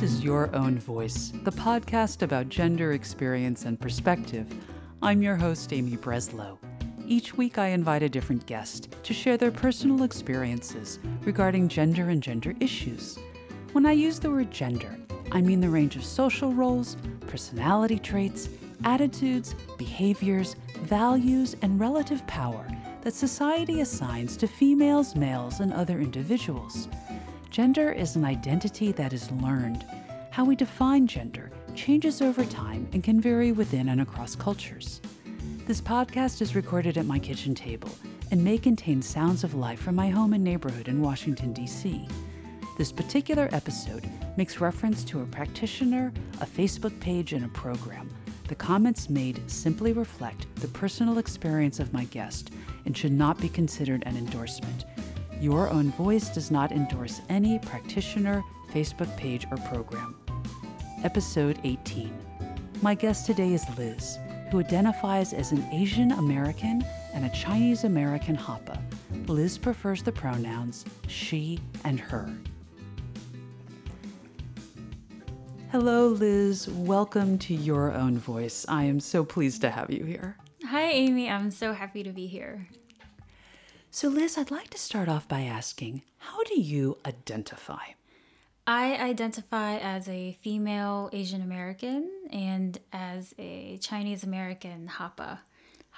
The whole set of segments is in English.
This is Your Own Voice, the podcast about gender experience and perspective. I'm your host, Amy Breslow. Each week, I invite a different guest to share their personal experiences regarding gender and gender issues. When I use the word gender, I mean the range of social roles, personality traits, attitudes, behaviors, values, and relative power that society assigns to females, males, and other individuals. Gender is an identity that is learned. How we define gender changes over time and can vary within and across cultures. This podcast is recorded at my kitchen table and may contain sounds of life from my home and neighborhood in Washington, D.C. This particular episode makes reference to a practitioner, a Facebook page, and a program. The comments made simply reflect the personal experience of my guest and should not be considered an endorsement. Your Own Voice does not endorse any practitioner, Facebook page, or program. Episode 18. My guest today is Liz, who identifies as an Asian American and a Chinese American Hapa. Liz prefers the pronouns she and her. Hello, Liz. Welcome to Your Own Voice. I am so pleased to have you here. Hi, Amy. I'm so happy to be here. So, Liz, I'd like to start off by asking how do you identify? I identify as a female Asian American and as a Chinese American Hapa.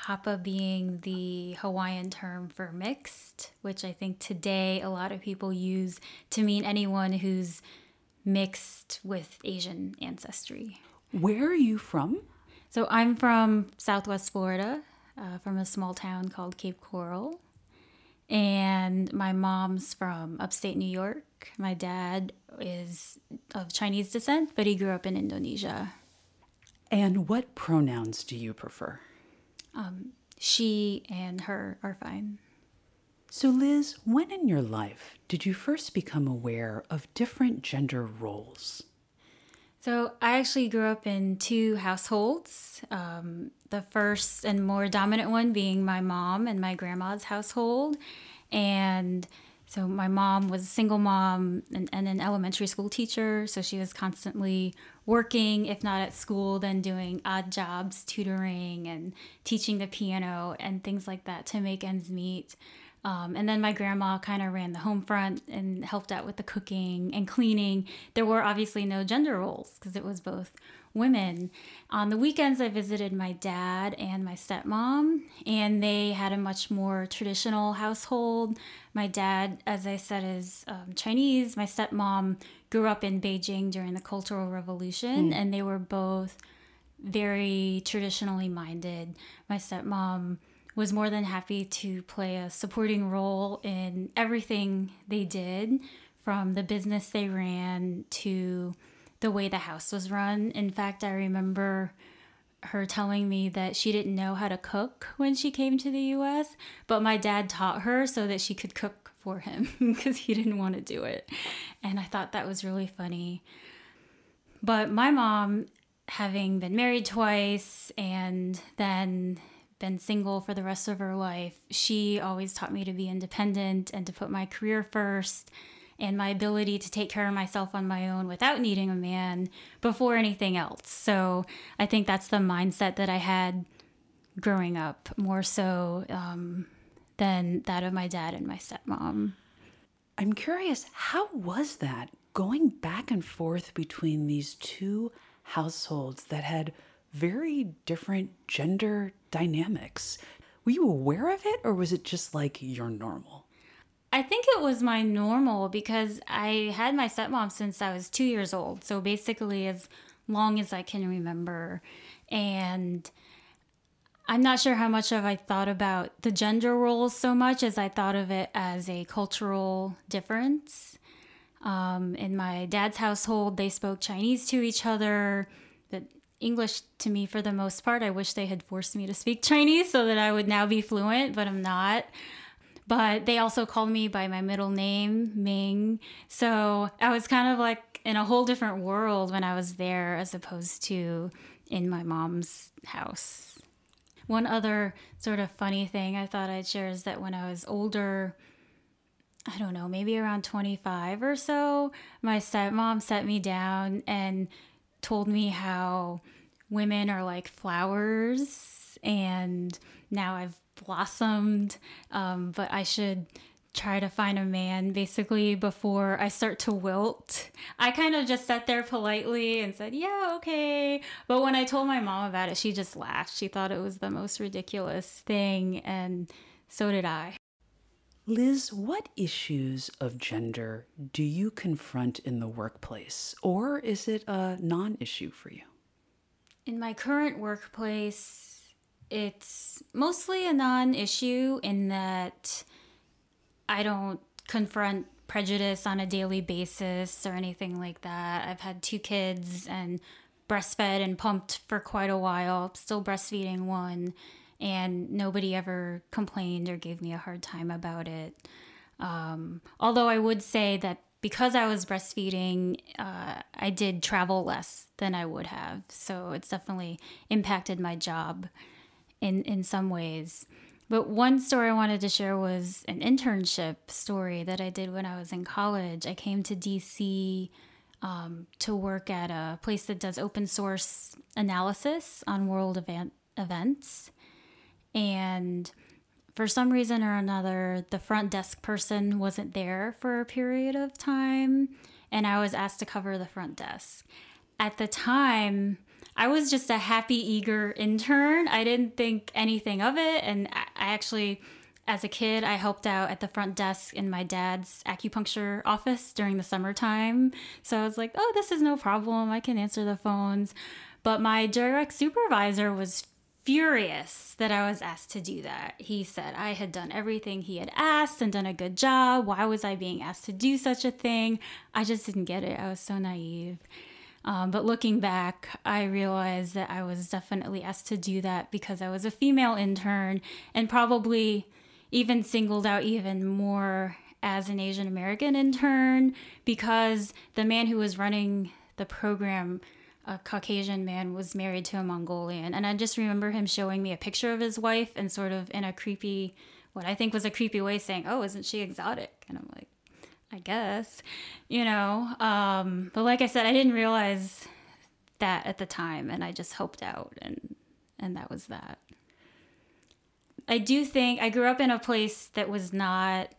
Hapa being the Hawaiian term for mixed, which I think today a lot of people use to mean anyone who's mixed with Asian ancestry. Where are you from? So I'm from Southwest Florida, uh, from a small town called Cape Coral and my mom's from upstate New York. My dad is of Chinese descent, but he grew up in Indonesia. And what pronouns do you prefer? Um, she and her are fine. So, Liz, when in your life did you first become aware of different gender roles? So, I actually grew up in two households. Um, the first and more dominant one being my mom and my grandma's household. And so, my mom was a single mom and, and an elementary school teacher. So, she was constantly working, if not at school, then doing odd jobs, tutoring and teaching the piano and things like that to make ends meet. Um, and then my grandma kind of ran the home front and helped out with the cooking and cleaning. There were obviously no gender roles because it was both women. On the weekends, I visited my dad and my stepmom, and they had a much more traditional household. My dad, as I said, is um, Chinese. My stepmom grew up in Beijing during the Cultural Revolution, mm. and they were both very traditionally minded. My stepmom was more than happy to play a supporting role in everything they did from the business they ran to the way the house was run. In fact, I remember her telling me that she didn't know how to cook when she came to the US, but my dad taught her so that she could cook for him because he didn't want to do it. And I thought that was really funny. But my mom, having been married twice and then been single for the rest of her life, she always taught me to be independent and to put my career first and my ability to take care of myself on my own without needing a man before anything else. So I think that's the mindset that I had growing up more so um, than that of my dad and my stepmom. I'm curious, how was that going back and forth between these two households that had very different gender dynamics. Were you aware of it or was it just like your normal? I think it was my normal because I had my stepmom since I was two years old. So basically, as long as I can remember. And I'm not sure how much of I thought about the gender roles so much as I thought of it as a cultural difference. Um, in my dad's household, they spoke Chinese to each other. English to me for the most part. I wish they had forced me to speak Chinese so that I would now be fluent, but I'm not. But they also called me by my middle name, Ming. So I was kind of like in a whole different world when I was there as opposed to in my mom's house. One other sort of funny thing I thought I'd share is that when I was older, I don't know, maybe around 25 or so, my stepmom set me down and told me how women are like flowers and now I've blossomed, um, but I should try to find a man basically before I start to wilt. I kind of just sat there politely and said, Yeah, okay. But when I told my mom about it, she just laughed. She thought it was the most ridiculous thing, and so did I. Liz, what issues of gender do you confront in the workplace, or is it a non issue for you? In my current workplace, it's mostly a non issue in that I don't confront prejudice on a daily basis or anything like that. I've had two kids and breastfed and pumped for quite a while, still breastfeeding one and nobody ever complained or gave me a hard time about it. Um, although I would say that because I was breastfeeding, uh, I did travel less than I would have. So it's definitely impacted my job in, in some ways. But one story I wanted to share was an internship story that I did when I was in college. I came to DC um, to work at a place that does open source analysis on world event, events. And for some reason or another, the front desk person wasn't there for a period of time, and I was asked to cover the front desk. At the time, I was just a happy, eager intern. I didn't think anything of it, and I actually as a kid, I helped out at the front desk in my dad's acupuncture office during the summertime. So I was like, oh, this is no problem. I can answer the phones. But my direct supervisor was furious that I was asked to do that. He said I had done everything he had asked and done a good job. Why was I being asked to do such a thing? I just didn't get it. I was so naive. Um, but looking back, I realized that I was definitely asked to do that because I was a female intern and probably even singled out even more as an Asian American intern because the man who was running the program a Caucasian man was married to a Mongolian. And I just remember him showing me a picture of his wife and sort of in a creepy, what I think was a creepy way saying, Oh, isn't she exotic? And I'm like, I guess, you know. Um, but like I said, I didn't realize that at the time and I just hoped out and and that was that. I do think I grew up in a place that was not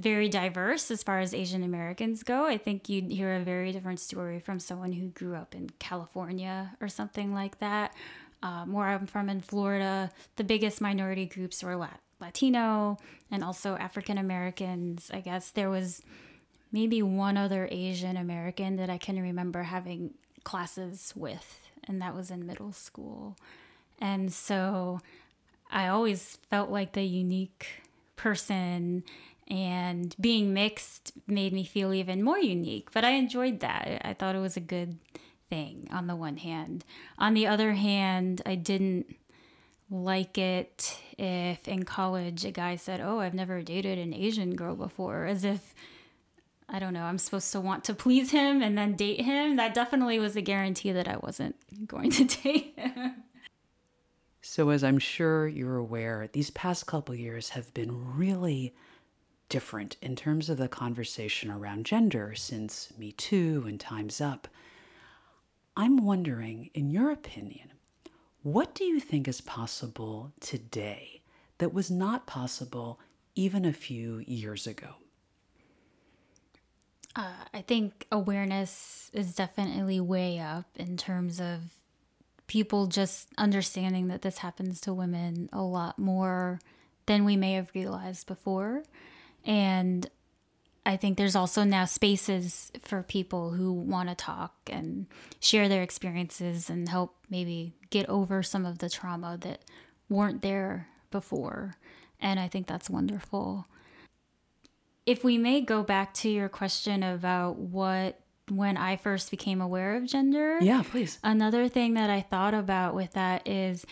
very diverse as far as Asian Americans go. I think you'd hear a very different story from someone who grew up in California or something like that. Um, where I'm from in Florida, the biggest minority groups were Lat- Latino and also African Americans. I guess there was maybe one other Asian American that I can remember having classes with, and that was in middle school. And so I always felt like the unique person and being mixed made me feel even more unique but i enjoyed that. I thought it was a good thing on the one hand. On the other hand i didn't like it if in college a guy said oh i've never dated an asian girl before as if i don't know i'm supposed to want to please him and then date him. That definitely was a guarantee that i wasn't going to date him. So as i'm sure you're aware these past couple years have been really different in terms of the conversation around gender since Me Too and Time's Up. I'm wondering, in your opinion, what do you think is possible today that was not possible even a few years ago? Uh, I think awareness is definitely way up in terms of people just understanding that this happens to women a lot more than we may have realized before. And I think there's also now spaces for people who want to talk and share their experiences and help maybe get over some of the trauma that weren't there before. And I think that's wonderful. If we may go back to your question about what when I first became aware of gender. Yeah, please. Another thing that I thought about with that is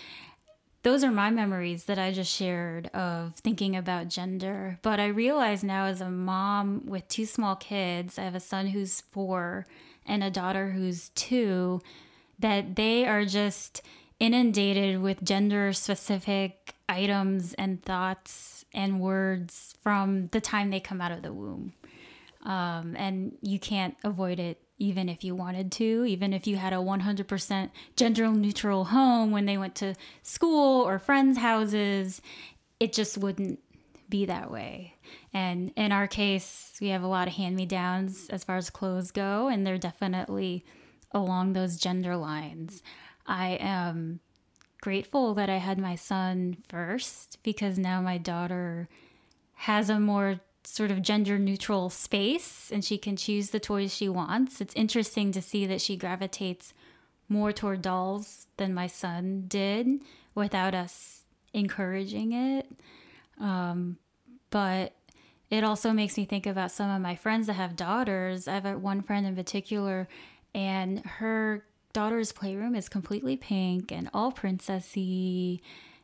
those are my memories that I just shared of thinking about gender. But I realize now, as a mom with two small kids, I have a son who's four and a daughter who's two, that they are just inundated with gender specific items and thoughts and words from the time they come out of the womb. Um, and you can't avoid it even if you wanted to, even if you had a 100% gender neutral home when they went to school or friends' houses, it just wouldn't be that way. And in our case, we have a lot of hand me downs as far as clothes go, and they're definitely along those gender lines. I am grateful that I had my son first because now my daughter has a more sort of gender neutral space and she can choose the toys she wants. It's interesting to see that she gravitates more toward dolls than my son did without us encouraging it. Um, but it also makes me think about some of my friends that have daughters. I have one friend in particular, and her daughter's playroom is completely pink and all princessy.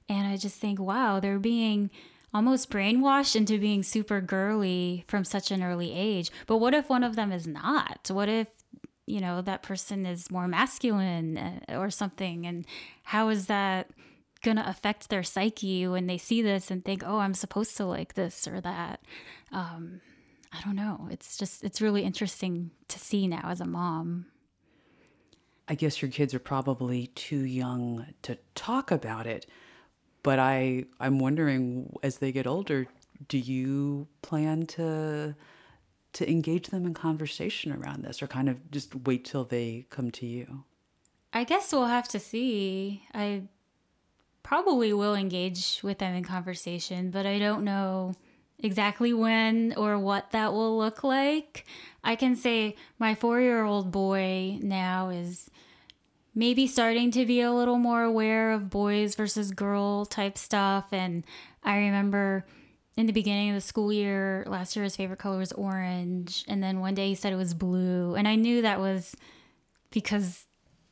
And I just think, wow, they're being almost brainwashed into being super girly from such an early age. But what if one of them is not? What if, you know, that person is more masculine uh, or something? And how is that going to affect their psyche when they see this and think, oh, I'm supposed to like this or that? Um, I don't know. It's just, it's really interesting to see now as a mom. I guess your kids are probably too young to talk about it but I I'm wondering as they get older, do you plan to to engage them in conversation around this or kind of just wait till they come to you? I guess we'll have to see. I probably will engage with them in conversation, but I don't know exactly when or what that will look like. I can say my four year old boy now is maybe starting to be a little more aware of boys versus girl type stuff. And I remember in the beginning of the school year, last year his favorite color was orange. And then one day he said it was blue. And I knew that was because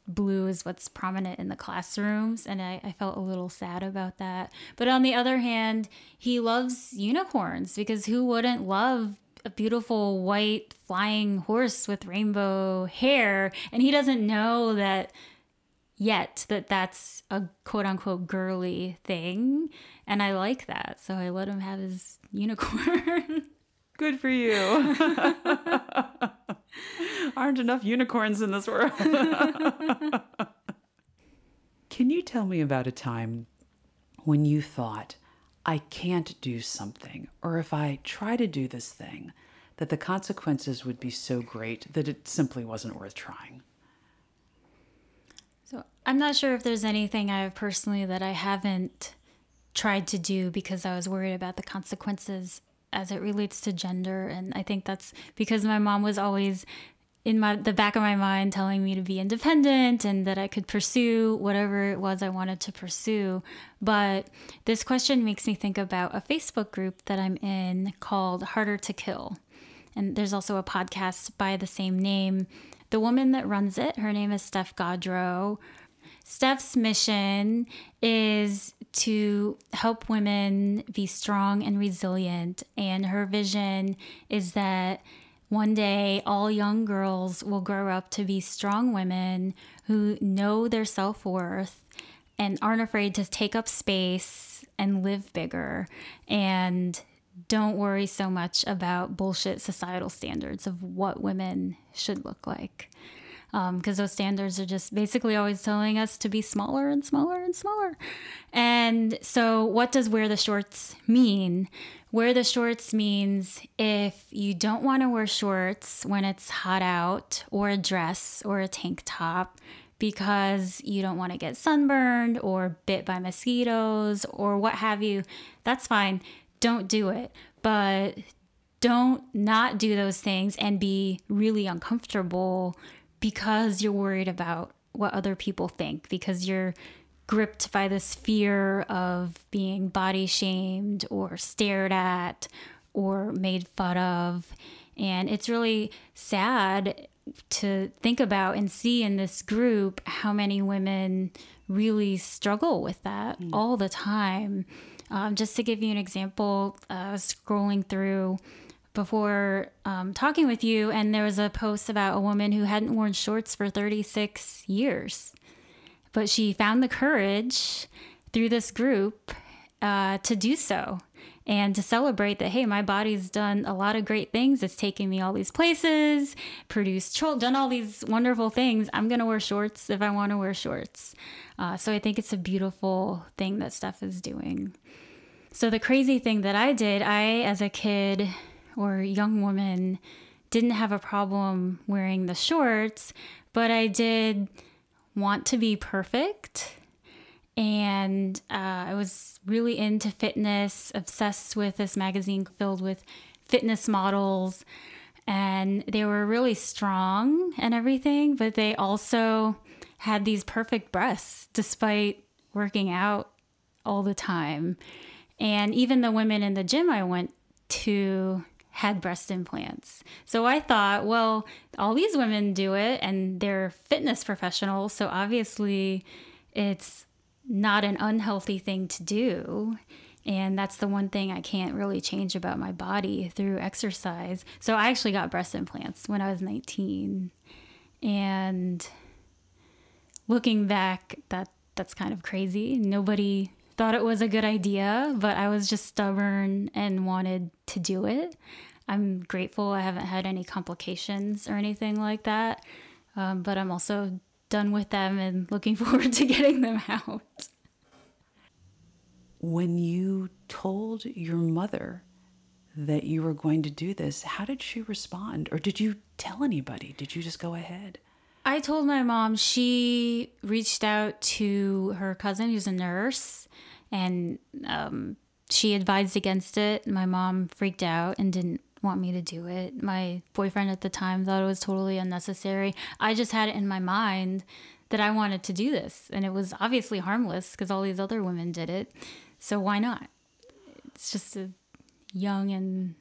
blue is what's prominent in the classrooms. And I, I felt a little sad about that. But on the other hand, he loves unicorns because who wouldn't love a beautiful white flying horse with rainbow hair and he doesn't know that yet that that's a quote unquote girly thing. And I like that. So I let him have his unicorn. Good for you. Aren't enough unicorns in this world. Can you tell me about a time when you thought, I can't do something, or if I try to do this thing, that the consequences would be so great that it simply wasn't worth trying? I'm not sure if there's anything I have personally that I haven't tried to do because I was worried about the consequences as it relates to gender. And I think that's because my mom was always in my the back of my mind telling me to be independent and that I could pursue whatever it was I wanted to pursue. But this question makes me think about a Facebook group that I'm in called Harder to Kill. And there's also a podcast by the same name the woman that runs it, her name is Steph Gaudreau. Steph's mission is to help women be strong and resilient. And her vision is that one day all young girls will grow up to be strong women who know their self worth and aren't afraid to take up space and live bigger. And don't worry so much about bullshit societal standards of what women should look like. Because um, those standards are just basically always telling us to be smaller and smaller and smaller. And so, what does wear the shorts mean? Wear the shorts means if you don't want to wear shorts when it's hot out, or a dress or a tank top, because you don't want to get sunburned or bit by mosquitoes or what have you, that's fine don't do it. But don't not do those things and be really uncomfortable because you're worried about what other people think, because you're gripped by this fear of being body shamed or stared at or made fun of. And it's really sad to think about and see in this group how many women really struggle with that mm. all the time. Um, just to give you an example, uh, scrolling through before um, talking with you, and there was a post about a woman who hadn't worn shorts for 36 years. But she found the courage through this group uh, to do so and to celebrate that hey my body's done a lot of great things. It's taken me all these places produced done all these wonderful things. I'm going to wear shorts if i want to wear shorts. Uh, so i think it's a beautiful thing that steph is doing. So the crazy thing that i did i as a kid or young woman didn't have a problem wearing the shorts but i did want to be perfect and uh, I was really into fitness, obsessed with this magazine filled with fitness models. And they were really strong and everything, but they also had these perfect breasts despite working out all the time. And even the women in the gym I went to had breast implants. So I thought, well, all these women do it and they're fitness professionals. So obviously it's not an unhealthy thing to do. And that's the one thing I can't really change about my body through exercise. So I actually got breast implants when I was 19. And looking back, that that's kind of crazy. Nobody thought it was a good idea, but I was just stubborn and wanted to do it. I'm grateful I haven't had any complications or anything like that. Um, but I'm also done with them and looking forward to getting them out. When you told your mother that you were going to do this, how did she respond? Or did you tell anybody? Did you just go ahead? I told my mom she reached out to her cousin who's a nurse and um, she advised against it. My mom freaked out and didn't want me to do it. My boyfriend at the time thought it was totally unnecessary. I just had it in my mind that I wanted to do this, and it was obviously harmless because all these other women did it. So why not? It's just a young and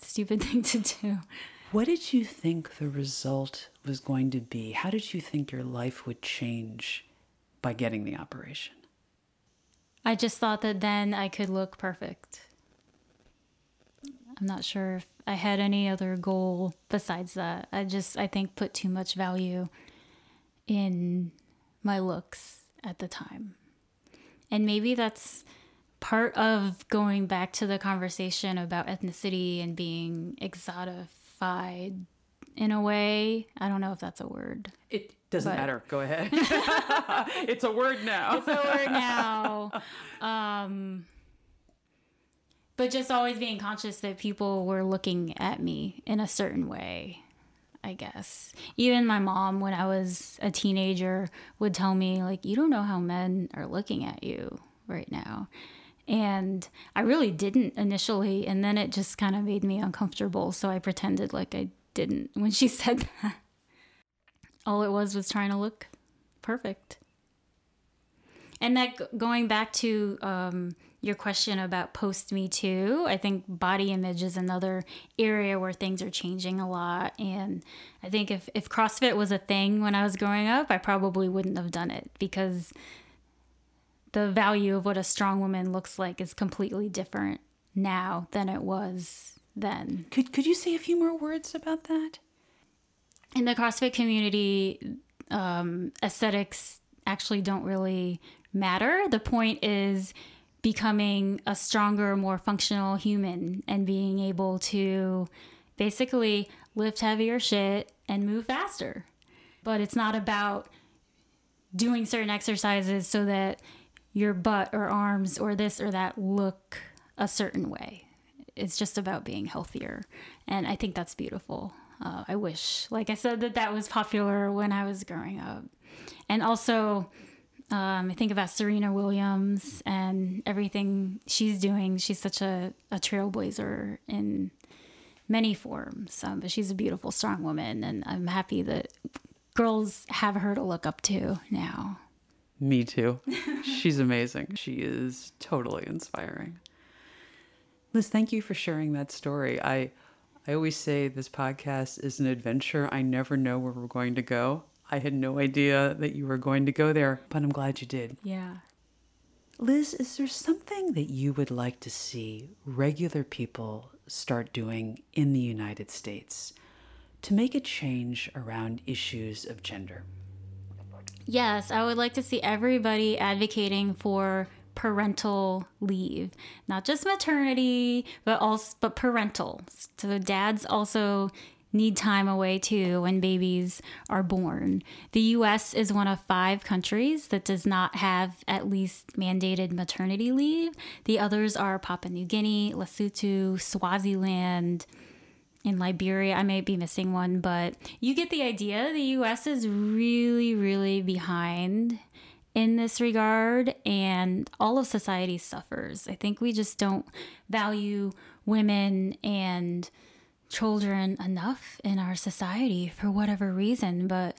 stupid thing to do. What did you think the result was going to be? How did you think your life would change by getting the operation? I just thought that then I could look perfect. I'm not sure if I had any other goal besides that. I just, I think, put too much value in my looks at the time. And maybe that's part of going back to the conversation about ethnicity and being exotified in a way. I don't know if that's a word. It doesn't but... matter. Go ahead. it's a word now. It's a word now. Um, but just always being conscious that people were looking at me in a certain way i guess. Even my mom when i was a teenager would tell me like you don't know how men are looking at you right now. And i really didn't initially and then it just kind of made me uncomfortable so i pretended like i didn't when she said that. All it was was trying to look perfect and that going back to um, your question about post Me Too, I think body image is another area where things are changing a lot. And I think if, if CrossFit was a thing when I was growing up, I probably wouldn't have done it because the value of what a strong woman looks like is completely different now than it was then. Could, could you say a few more words about that? In the CrossFit community, um, aesthetics actually don't really matter. The point is becoming a stronger, more functional human and being able to basically lift heavier shit and move faster. But it's not about doing certain exercises so that your butt or arms or this or that look a certain way. It's just about being healthier. And I think that's beautiful. Uh, I wish, like I said, that that was popular when I was growing up. And also, um, I think about Serena Williams and everything she's doing. She's such a, a trailblazer in many forms, um, but she's a beautiful, strong woman, and I'm happy that girls have her to look up to now. Me too. she's amazing. She is totally inspiring. Liz, thank you for sharing that story. I I always say this podcast is an adventure. I never know where we're going to go. I had no idea that you were going to go there, but I'm glad you did. Yeah. Liz, is there something that you would like to see regular people start doing in the United States to make a change around issues of gender? Yes, I would like to see everybody advocating for parental leave, not just maternity, but also but parental. So dads also need time away too when babies are born. The US is one of five countries that does not have at least mandated maternity leave. The others are Papua New Guinea, Lesotho, Swaziland, in Liberia. I may be missing one, but you get the idea. The US is really, really behind in this regard, and all of society suffers. I think we just don't value women and children enough in our society for whatever reason. But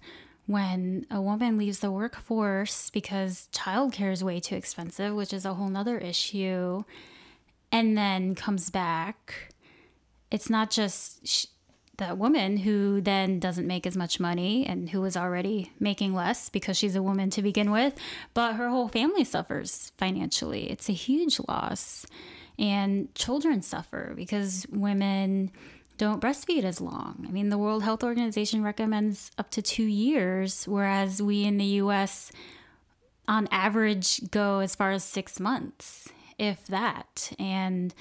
when a woman leaves the workforce because childcare is way too expensive, which is a whole nother issue, and then comes back, it's not just sh- that woman who then doesn't make as much money and who was already making less because she's a woman to begin with, but her whole family suffers financially. It's a huge loss. And children suffer because women don't breastfeed as long. I mean, the World Health Organization recommends up to two years, whereas we in the US, on average, go as far as six months, if that. And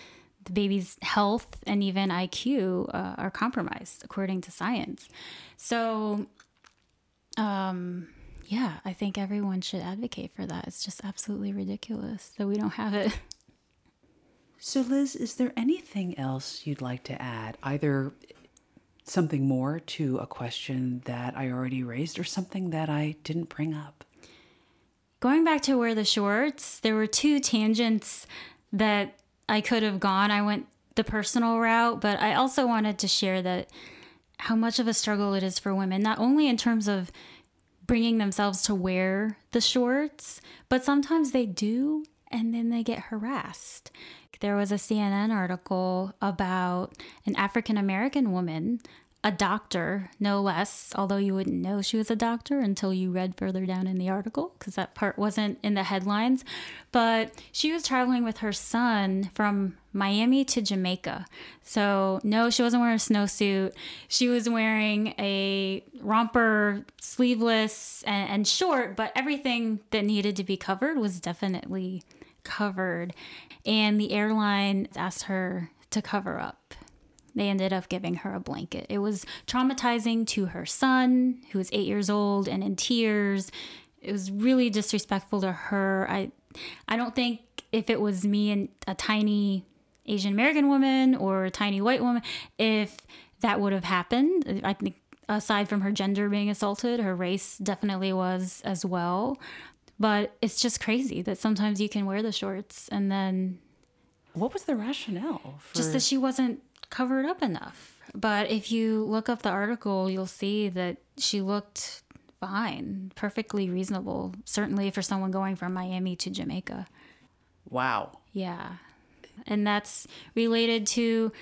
the baby's health and even IQ uh, are compromised, according to science. So, um, yeah, I think everyone should advocate for that. It's just absolutely ridiculous that we don't have it. So, Liz, is there anything else you'd like to add? Either something more to a question that I already raised or something that I didn't bring up? Going back to wear the shorts, there were two tangents that I could have gone. I went the personal route, but I also wanted to share that how much of a struggle it is for women, not only in terms of bringing themselves to wear the shorts, but sometimes they do and then they get harassed. There was a CNN article about an African American woman a doctor, no less, although you wouldn't know she was a doctor until you read further down in the article because that part wasn't in the headlines. But she was traveling with her son from Miami to Jamaica. So, no, she wasn't wearing a snowsuit. She was wearing a romper, sleeveless, and, and short, but everything that needed to be covered was definitely covered. And the airline asked her to cover up they ended up giving her a blanket. It was traumatizing to her son, who was eight years old and in tears. It was really disrespectful to her. I, I don't think if it was me and a tiny Asian American woman or a tiny white woman, if that would have happened. I think aside from her gender being assaulted, her race definitely was as well. But it's just crazy that sometimes you can wear the shorts and then. What was the rationale? For... Just that she wasn't covered up enough. But if you look up the article, you'll see that she looked fine, perfectly reasonable, certainly for someone going from Miami to Jamaica. Wow. Yeah. And that's related to,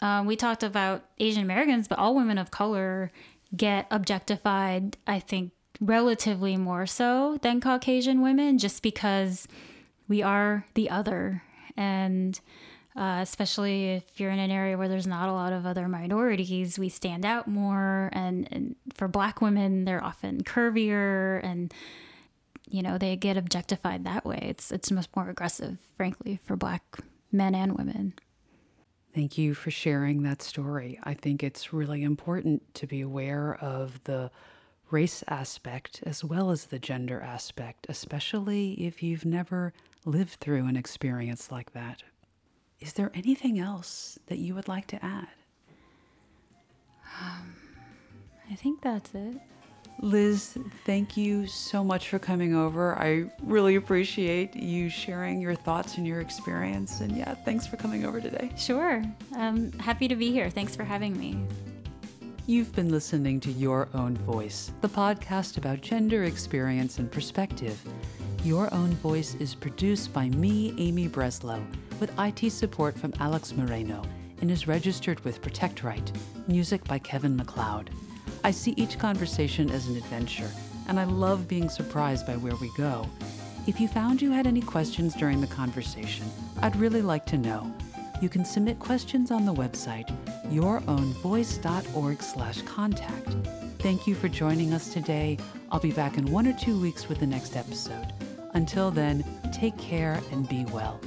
um, we talked about Asian Americans, but all women of color get objectified, I think, relatively more so than Caucasian women, just because we are the other. And uh, especially if you're in an area where there's not a lot of other minorities, we stand out more. And, and for black women, they're often curvier and you know they get objectified that way. It's it's much more aggressive, frankly, for black men and women. Thank you for sharing that story. I think it's really important to be aware of the race aspect as well as the gender aspect, especially if you've never lived through an experience like that. Is there anything else that you would like to add? Um, I think that's it. Liz, thank you so much for coming over. I really appreciate you sharing your thoughts and your experience. And yeah, thanks for coming over today. Sure. I'm happy to be here. Thanks for having me. You've been listening to Your Own Voice, the podcast about gender experience and perspective. Your Own Voice is produced by me, Amy Breslow with IT support from Alex Moreno and is registered with Protect Right, music by Kevin MacLeod. I see each conversation as an adventure, and I love being surprised by where we go. If you found you had any questions during the conversation, I'd really like to know. You can submit questions on the website yourownvoice.org/contact. Thank you for joining us today. I'll be back in one or two weeks with the next episode. Until then, take care and be well.